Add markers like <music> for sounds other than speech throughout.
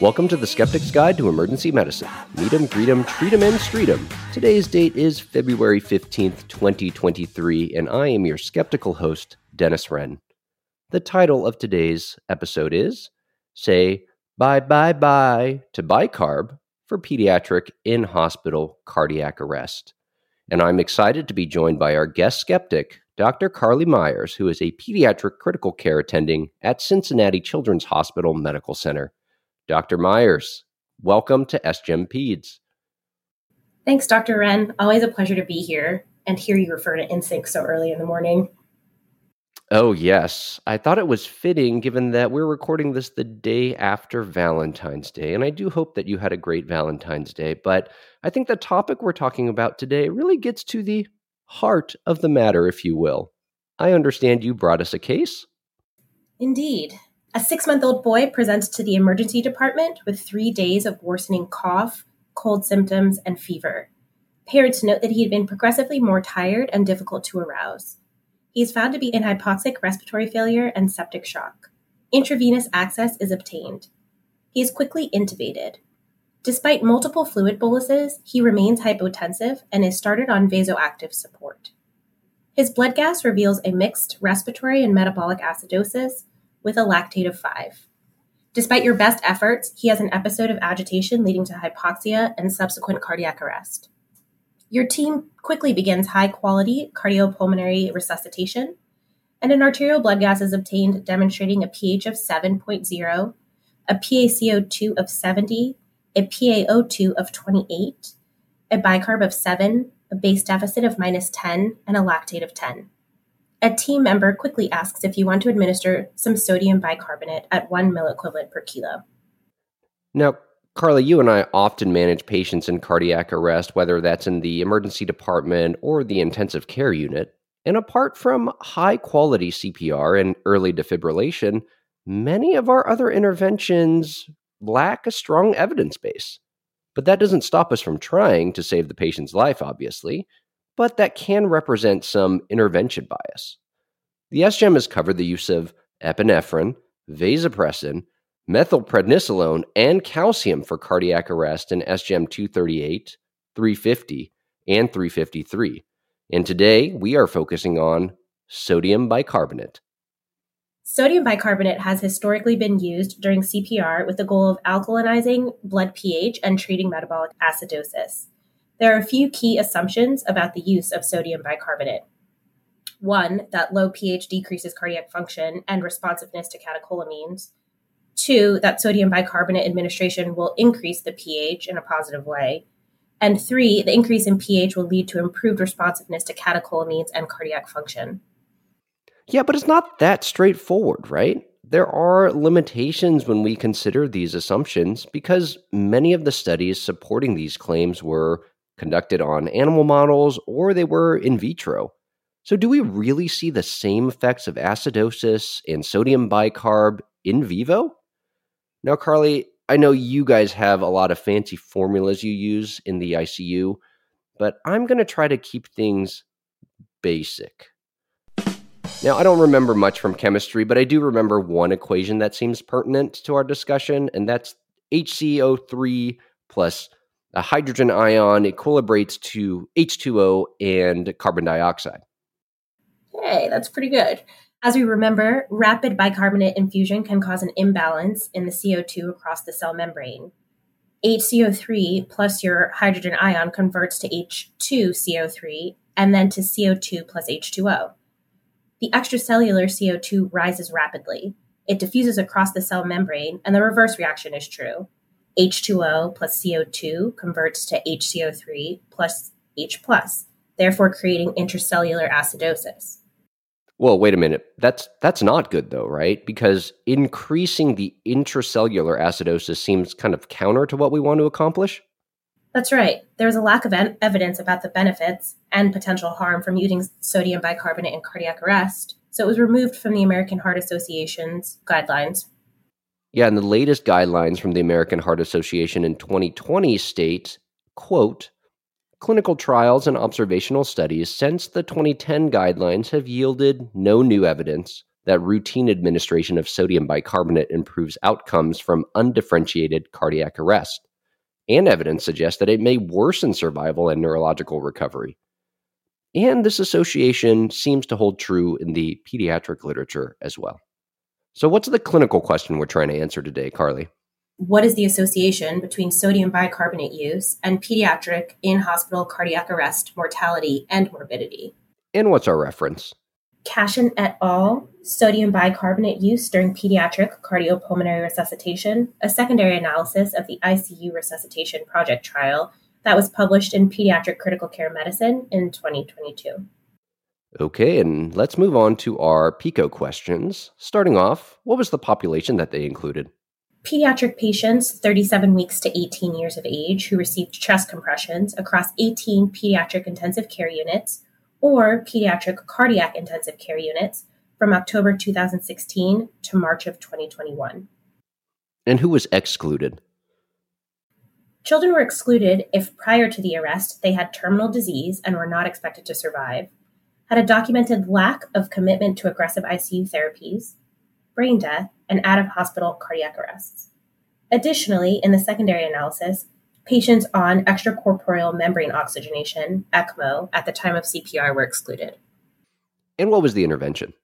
Welcome to the Skeptic's Guide to Emergency Medicine. Meet 'em, greet 'em, treat 'em, and street 'em. Today's date is February 15th, 2023, and I am your skeptical host, Dennis Ren. The title of today's episode is Say Bye Bye Bye to Bicarb for Pediatric in Hospital Cardiac Arrest. And I'm excited to be joined by our guest skeptic, Dr. Carlie Myers, who is a pediatric critical care attending at Cincinnati Children's Hospital Medical Center. Dr. Myers, welcome to SGEM Peds. Thanks, Dr. Ren. Always a pleasure to be here and hear you refer to NSYNC so early in the morning. Oh, yes. I thought it was fitting given that we're recording this the day after Valentine's Day. And I do hope that you had a great Valentine's Day. But I think the topic we're talking about today really gets to the heart of the matter, if you will. I understand you brought us a case. Indeed. A six month old boy presents to the emergency department with three days of worsening cough, cold symptoms, and fever. Parents note that he had been progressively more tired and difficult to arouse. He is found to be in hypoxic respiratory failure and septic shock. Intravenous access is obtained. He is quickly intubated. Despite multiple fluid boluses, he remains hypotensive and is started on vasoactive support. His blood gas reveals a mixed respiratory and metabolic acidosis with a lactate of 5. Despite your best efforts, he has an episode of agitation leading to hypoxia and subsequent cardiac arrest. Your team quickly begins high quality cardiopulmonary resuscitation, and an arterial blood gas is obtained demonstrating a pH of 7.0, a PaCO2 of 70, a PaO2 of 28, a bicarb of 7, a base deficit of minus 10, and a lactate of 10. A team member quickly asks if you want to administer some sodium bicarbonate at 1 milliequivalent per kilo. Now, Carlie, you and I often manage patients in cardiac arrest, whether that's in the emergency department or the intensive care unit. And apart from high quality CPR and early defibrillation, many of our other interventions lack a strong evidence base. But that doesn't stop us from trying to save the patient's life, obviously but that can represent some intervention bias. The SGEM has covered the use of epinephrine, vasopressin, methylprednisolone, and calcium for cardiac arrest in SGEM 238, 350, and 353. And today we are focusing on sodium bicarbonate. Sodium bicarbonate has historically been used during CPR with the goal of alkalinizing blood pH and treating metabolic acidosis. There are a few key assumptions about the use of sodium bicarbonate. One, that low pH decreases cardiac function and responsiveness to catecholamines. Two, that sodium bicarbonate administration will increase the pH in a positive way. And three, the increase in pH will lead to improved responsiveness to catecholamines and cardiac function. Yeah, but it's not that straightforward, right? There are limitations when we consider these assumptions because many of the studies supporting these claims were conducted on animal models or they were in vitro. So, do we really see the same effects of acidosis and sodium bicarb in vivo? Now, Carlie, I know you guys have a lot of fancy formulas you use in the ICU, but I'm going to try to keep things basic. Now, I don't remember much from chemistry, but I do remember one equation that seems pertinent to our discussion, and that's HCO3 plus a hydrogen ion equilibrates to H2O and carbon dioxide. Hey, that's pretty good. As we remember, rapid bicarbonate infusion can cause an imbalance in the CO2 across the cell membrane. HCO3 plus your hydrogen ion converts to H2CO3 and then to CO2 plus H2O. The extracellular CO2 rises rapidly. It diffuses across the cell membrane, and the reverse reaction is true. H2O plus CO2 converts to HCO3 plus H plus, therefore creating intracellular acidosis. Well, wait a minute. That's that's not good though, right? Because increasing the intracellular acidosis seems kind of counter to what we want to accomplish. That's right. There's a lack of en- evidence about the benefits and potential harm from using sodium bicarbonate in cardiac arrest, so it was removed from the American Heart Association's guidelines yeah, and the latest guidelines from the American Heart Association in 2020 state, quote, clinical trials and observational studies since the 2010 guidelines have yielded no new evidence that routine administration of sodium bicarbonate improves outcomes from undifferentiated cardiac arrest. And evidence suggests that it may worsen survival and neurological recovery. And this association seems to hold true in the pediatric literature as well. So, what's the clinical question we're trying to answer today, Carlie? What is the association between sodium bicarbonate use and pediatric in hospital cardiac arrest mortality and morbidity? And what's our reference? Cashen et al., sodium bicarbonate use during pediatric cardiopulmonary resuscitation, a secondary analysis of the ICU resuscitation project trial that was published in Pediatric Critical Care Medicine in 2022. Okay, and let's move on to our PICO questions. Starting off, what was the population that they included? Pediatric patients 37 weeks to 18 years of age who received chest compressions across 18 pediatric intensive care units or pediatric cardiac intensive care units from October 2016 to March of 2021. And who was excluded? Children were excluded if prior to the arrest they had terminal disease and were not expected to survive, had a documented lack of commitment to aggressive ICU therapies, brain death, and out of hospital cardiac arrests. Additionally, in the secondary analysis, Patients on extracorporeal membrane oxygenation, ECMO, at the time of CPR were excluded. And what was the intervention?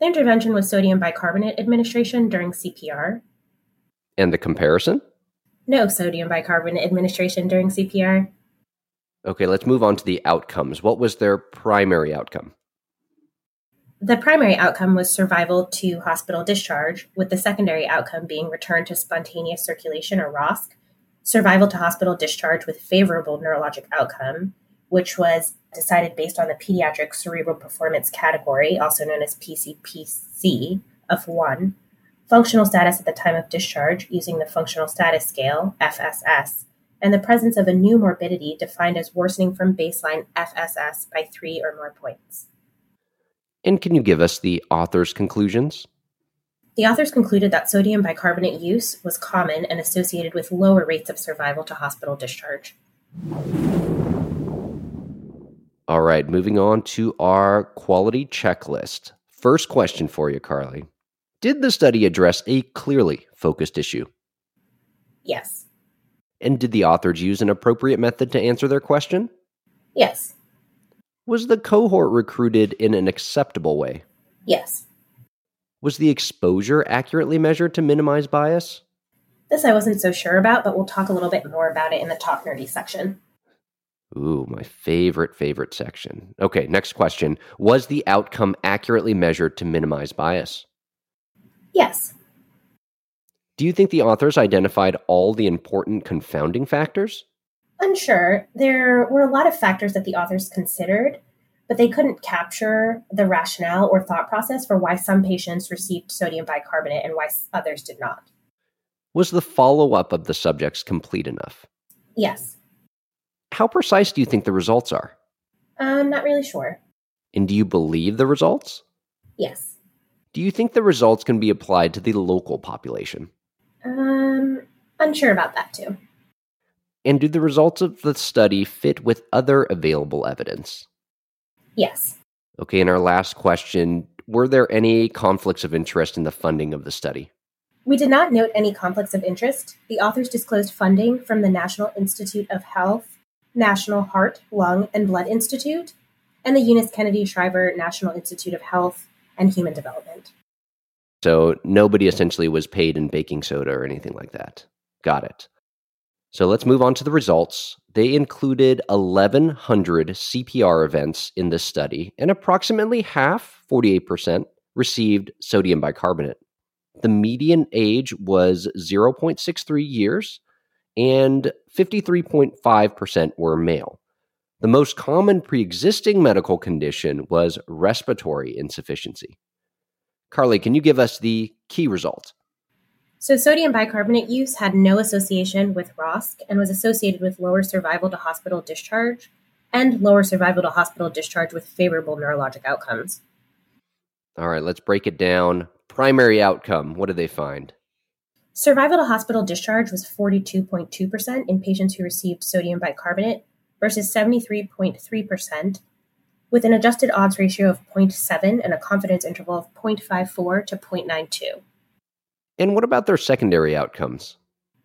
The intervention was sodium bicarbonate administration during CPR. And the comparison? No sodium bicarbonate administration during CPR. Okay, let's move on to the outcomes. What was their primary outcome? The primary outcome was survival to hospital discharge, with the secondary outcome being return to spontaneous circulation or ROSC, survival to hospital discharge with favorable neurologic outcome, which was decided based on the pediatric cerebral performance category, also known as PCPC, of one, functional status at the time of discharge using the functional status scale, FSS, and the presence of a new morbidity defined as worsening from baseline FSS by three or more points. And can you give us the author's conclusions? The authors concluded that sodium bicarbonate use was common and associated with lower rates of survival to hospital discharge. All right, moving on to our quality checklist. First question for you, Carlie. Did the study address a clearly focused issue? Yes. And did the authors use an appropriate method to answer their question? Yes. Was the cohort recruited in an acceptable way? Yes. Was the exposure accurately measured to minimize bias? This I wasn't so sure about, but we'll talk a little bit more about it in the Talk Nerdy section. Ooh, my favorite, favorite section. Okay, next question. Was the outcome accurately measured to minimize bias? Yes. Do you think the authors identified all the important confounding factors? Unsure. There were a lot of factors that the authors considered, but they couldn't capture the rationale or thought process for why some patients received sodium bicarbonate and why others did not. Was the follow up of the subjects complete enough? Yes. How precise do you think the results are? I'm not really sure. And do you believe the results? Yes. Do you think the results can be applied to the local population? Unsure about that too. And do the results of the study fit with other available evidence? Yes. Okay, and our last question Were there any conflicts of interest in the funding of the study? We did not note any conflicts of interest. The authors disclosed funding from the National Institute of Health, National Heart, Lung, and Blood Institute, and the Eunice Kennedy Shriver National Institute of Health and Human Development. So nobody essentially was paid in baking soda or anything like that. Got it. So let's move on to the results. They included 1,100 CPR events in this study, and approximately half, 48%, received sodium bicarbonate. The median age was 0.63 years, and 53.5% were male. The most common pre existing medical condition was respiratory insufficiency. Carlie, can you give us the key result? So, sodium bicarbonate use had no association with ROSC and was associated with lower survival to hospital discharge and lower survival to hospital discharge with favorable neurologic outcomes. All right, let's break it down. Primary outcome, what did they find? Survival to hospital discharge was 42.2% in patients who received sodium bicarbonate versus 73.3% with an adjusted odds ratio of 0.7 and a confidence interval of 0.54 to 0.92. And what about their secondary outcomes?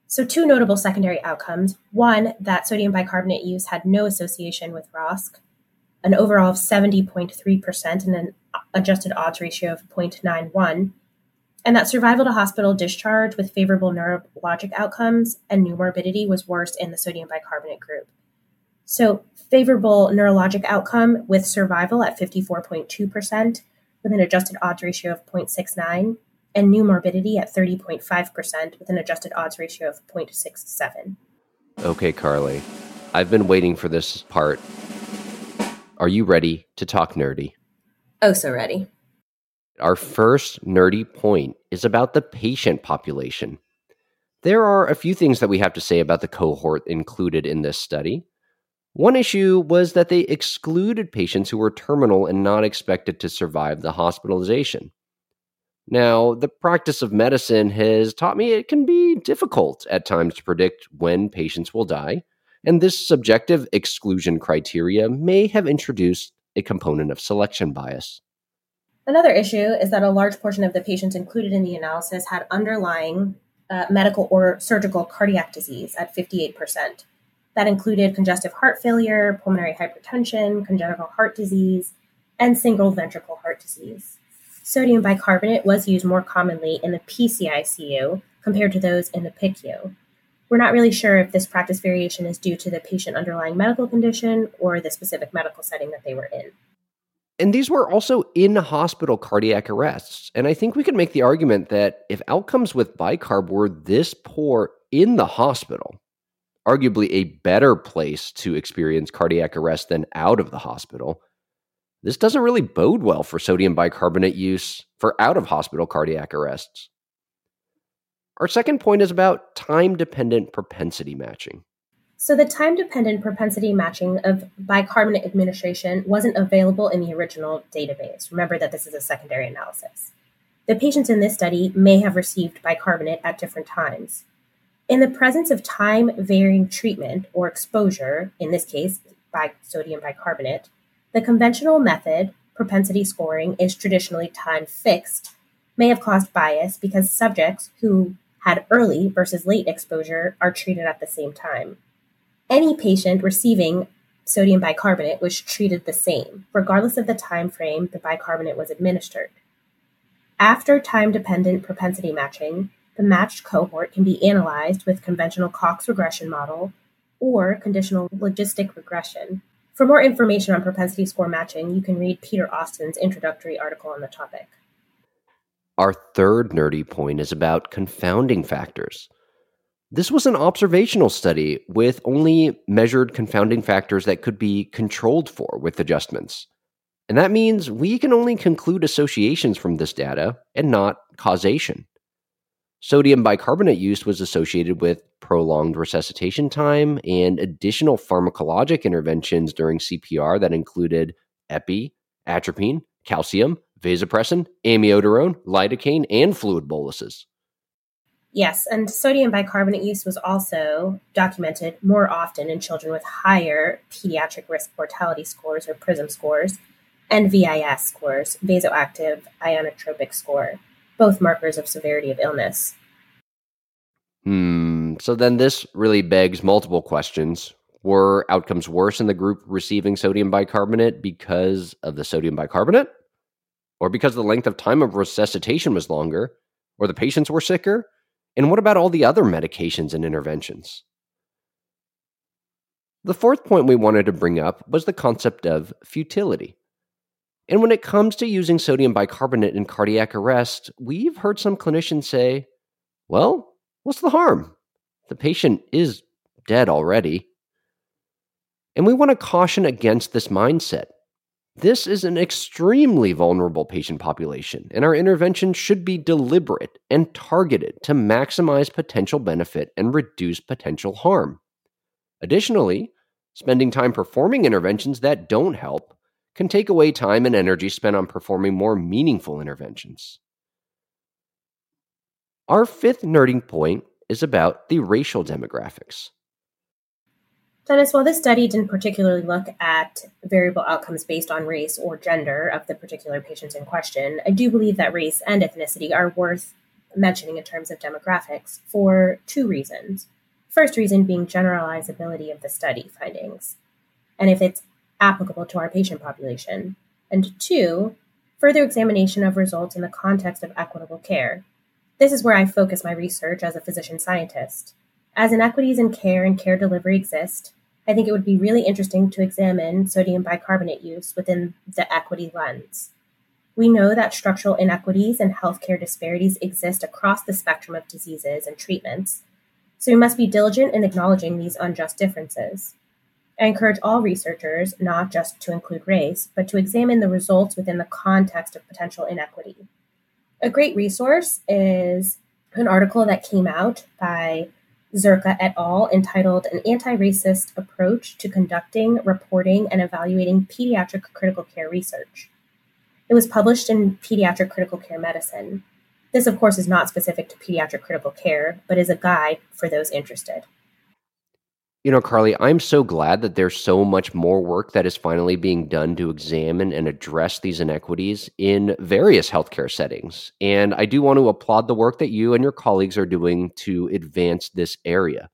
So, two notable secondary outcomes one, that sodium bicarbonate use had no association with ROSC, an overall of 70.3% and an adjusted odds ratio of 0.91, and that survival to hospital discharge with favorable neurologic outcomes and new morbidity was worse in the sodium bicarbonate group. So, favorable neurologic outcome with survival at 54.2%, with an adjusted odds ratio of 0.69, and new morbidity at 30.5%, with an adjusted odds ratio of 0.67. Okay, Carlie, I've been waiting for this part. Are you ready to talk nerdy? Oh, so ready. Our first nerdy point is about the patient population. There are a few things that we have to say about the cohort included in this study. One issue was that they excluded patients who were terminal and not expected to survive the hospitalization. Now, the practice of medicine has taught me it can be difficult at times to predict when patients will die, and this subjective exclusion criteria may have introduced a component of selection bias. Another issue is that a large portion of the patients included in the analysis had underlying uh, medical or surgical cardiac disease at 58%. That included congestive heart failure, pulmonary hypertension, congenital heart disease, and single ventricle heart disease. Sodium bicarbonate was used more commonly in the PCICU compared to those in the PICU. We're not really sure if this practice variation is due to the patient underlying medical condition or the specific medical setting that they were in. And these were also in hospital cardiac arrests. And I think we could make the argument that if outcomes with bicarb were this poor in the hospital, arguably a better place to experience cardiac arrest than out of the hospital, this doesn't really bode well for sodium bicarbonate use for out of hospital cardiac arrests. Our second point is about time dependent propensity matching. So, the time dependent propensity matching of bicarbonate administration wasn't available in the original database. Remember that this is a secondary analysis. The patients in this study may have received bicarbonate at different times. In the presence of time varying treatment or exposure, in this case, by sodium bicarbonate, the conventional method, propensity scoring, is traditionally time fixed, may have caused bias because subjects who had early versus late exposure are treated at the same time any patient receiving sodium bicarbonate was treated the same, regardless of the time frame the bicarbonate was administered. After time dependent propensity matching, the matched cohort can be analyzed with conventional Cox regression model or conditional logistic regression. For more information on propensity score matching, you can read Peter Austin's introductory article on the topic. Our third nerdy point is about confounding factors. This was an observational study with only measured confounding factors that could be controlled for with adjustments. And that means we can only conclude associations from this data and not causation. Sodium bicarbonate use was associated with prolonged resuscitation time and additional pharmacologic interventions during CPR that included epi, atropine, calcium, vasopressin, amiodarone, lidocaine, and fluid boluses. Yes, and sodium bicarbonate use was also documented more often in children with higher pediatric risk mortality scores or PRISM scores and VIS scores, vasoactive ionotropic score, both markers of severity of illness. Hmm. So then this really begs multiple questions. Were outcomes worse in the group receiving sodium bicarbonate because of the sodium bicarbonate? Or because the length of time of resuscitation was longer? Or the patients were sicker? And what about all the other medications and interventions? The fourth point we wanted to bring up was the concept of futility. And when it comes to using sodium bicarbonate in cardiac arrest, we've heard some clinicians say, well, what's the harm? The patient is dead already. And we want to caution against this mindset. This is an extremely vulnerable patient population, and our intervention should be deliberate and targeted to maximize potential benefit and reduce potential harm. Additionally, spending time performing interventions that don't help can take away time and energy spent on performing more meaningful interventions. Our fifth nerding point is about the racial demographics. Dennis, while this study didn't particularly look at variable outcomes based on race or gender of the particular patients in question, I do believe that race and ethnicity are worth mentioning in terms of demographics for two reasons. First reason being generalizability of the study findings, and if it's applicable to our patient population. And two, further examination of results in the context of equitable care. This is where I focus my research as a physician scientist. As inequities in care and care delivery exist, I think it would be really interesting to examine sodium bicarbonate use within the equity lens. We know that structural inequities and healthcare disparities exist across the spectrum of diseases and treatments, so we must be diligent in acknowledging these unjust differences. I encourage all researchers not just to include race, but to examine the results within the context of potential inequity. A great resource is an article that came out by Zurca et al., entitled An Anti Racist Approach to Conducting, Reporting, and Evaluating Pediatric Critical Care Research. It was published in Pediatric Critical Care Medicine. This, of course, is not specific to pediatric critical care, but is a guide for those interested. You know, Carlie, I'm so glad that there's so much more work that is finally being done to examine and address these inequities in various healthcare settings. And I do want to applaud the work that you and your colleagues are doing to advance this area.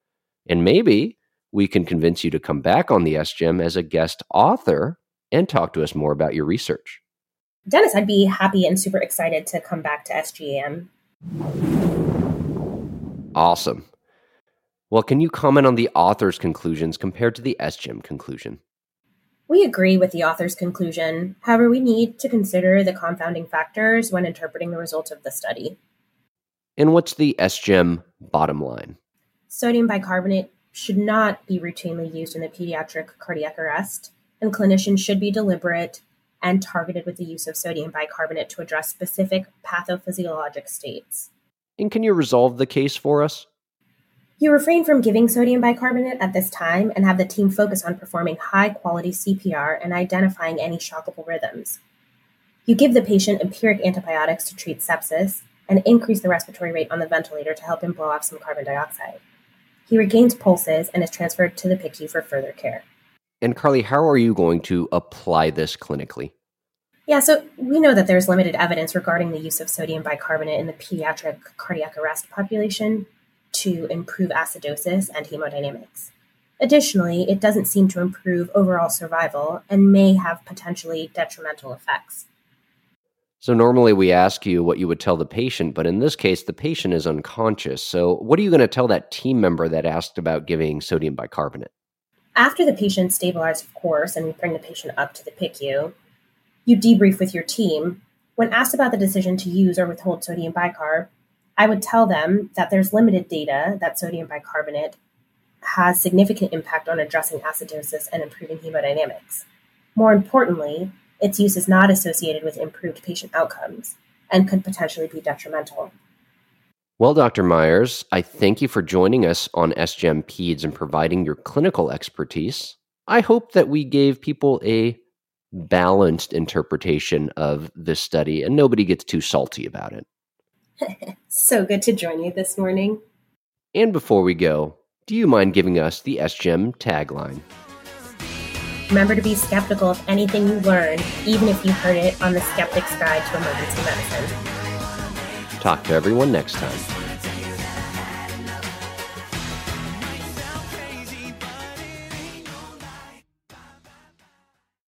And maybe we can convince you to come back on the SGEM as a guest author and talk to us more about your research. Dennis, I'd be happy and super excited to come back to SGEM. Awesome. Well, can you comment on the author's conclusions compared to the SGEM conclusion? We agree with the author's conclusion. However, we need to consider the confounding factors when interpreting the results of the study. And what's the SGEM bottom line? Sodium bicarbonate should not be routinely used in the pediatric cardiac arrest, and clinicians should be deliberate and targeted with the use of sodium bicarbonate to address specific pathophysiologic states. And can you resolve the case for us? You refrain from giving sodium bicarbonate at this time and have the team focus on performing high quality CPR and identifying any shockable rhythms. You give the patient empiric antibiotics to treat sepsis and increase the respiratory rate on the ventilator to help him blow off some carbon dioxide. He regains pulses and is transferred to the PICU for further care. And Carlie, how are you going to apply this clinically? Yeah, so we know that there's limited evidence regarding the use of sodium bicarbonate in the pediatric cardiac arrest population, to improve acidosis and hemodynamics. Additionally, it doesn't seem to improve overall survival and may have potentially detrimental effects. So, normally we ask you what you would tell the patient, but in this case, the patient is unconscious. So, what are you going to tell that team member that asked about giving sodium bicarbonate? After the patient stabilized, of course, and we bring the patient up to the PICU, you debrief with your team. When asked about the decision to use or withhold sodium bicarb, I would tell them that there's limited data that sodium bicarbonate has significant impact on addressing acidosis and improving hemodynamics. More importantly, its use is not associated with improved patient outcomes and could potentially be detrimental. Well, Dr. Myers, I thank you for joining us on SGEM PEDS and providing your clinical expertise. I hope that we gave people a balanced interpretation of this study and nobody gets too salty about it. <laughs> so good to join you this morning. And before we go, do you mind giving us the SGEM tagline? Remember to be skeptical of anything you learn, even if you heard it on the Skeptic's Guide to Emergency Medicine. Talk to everyone next time.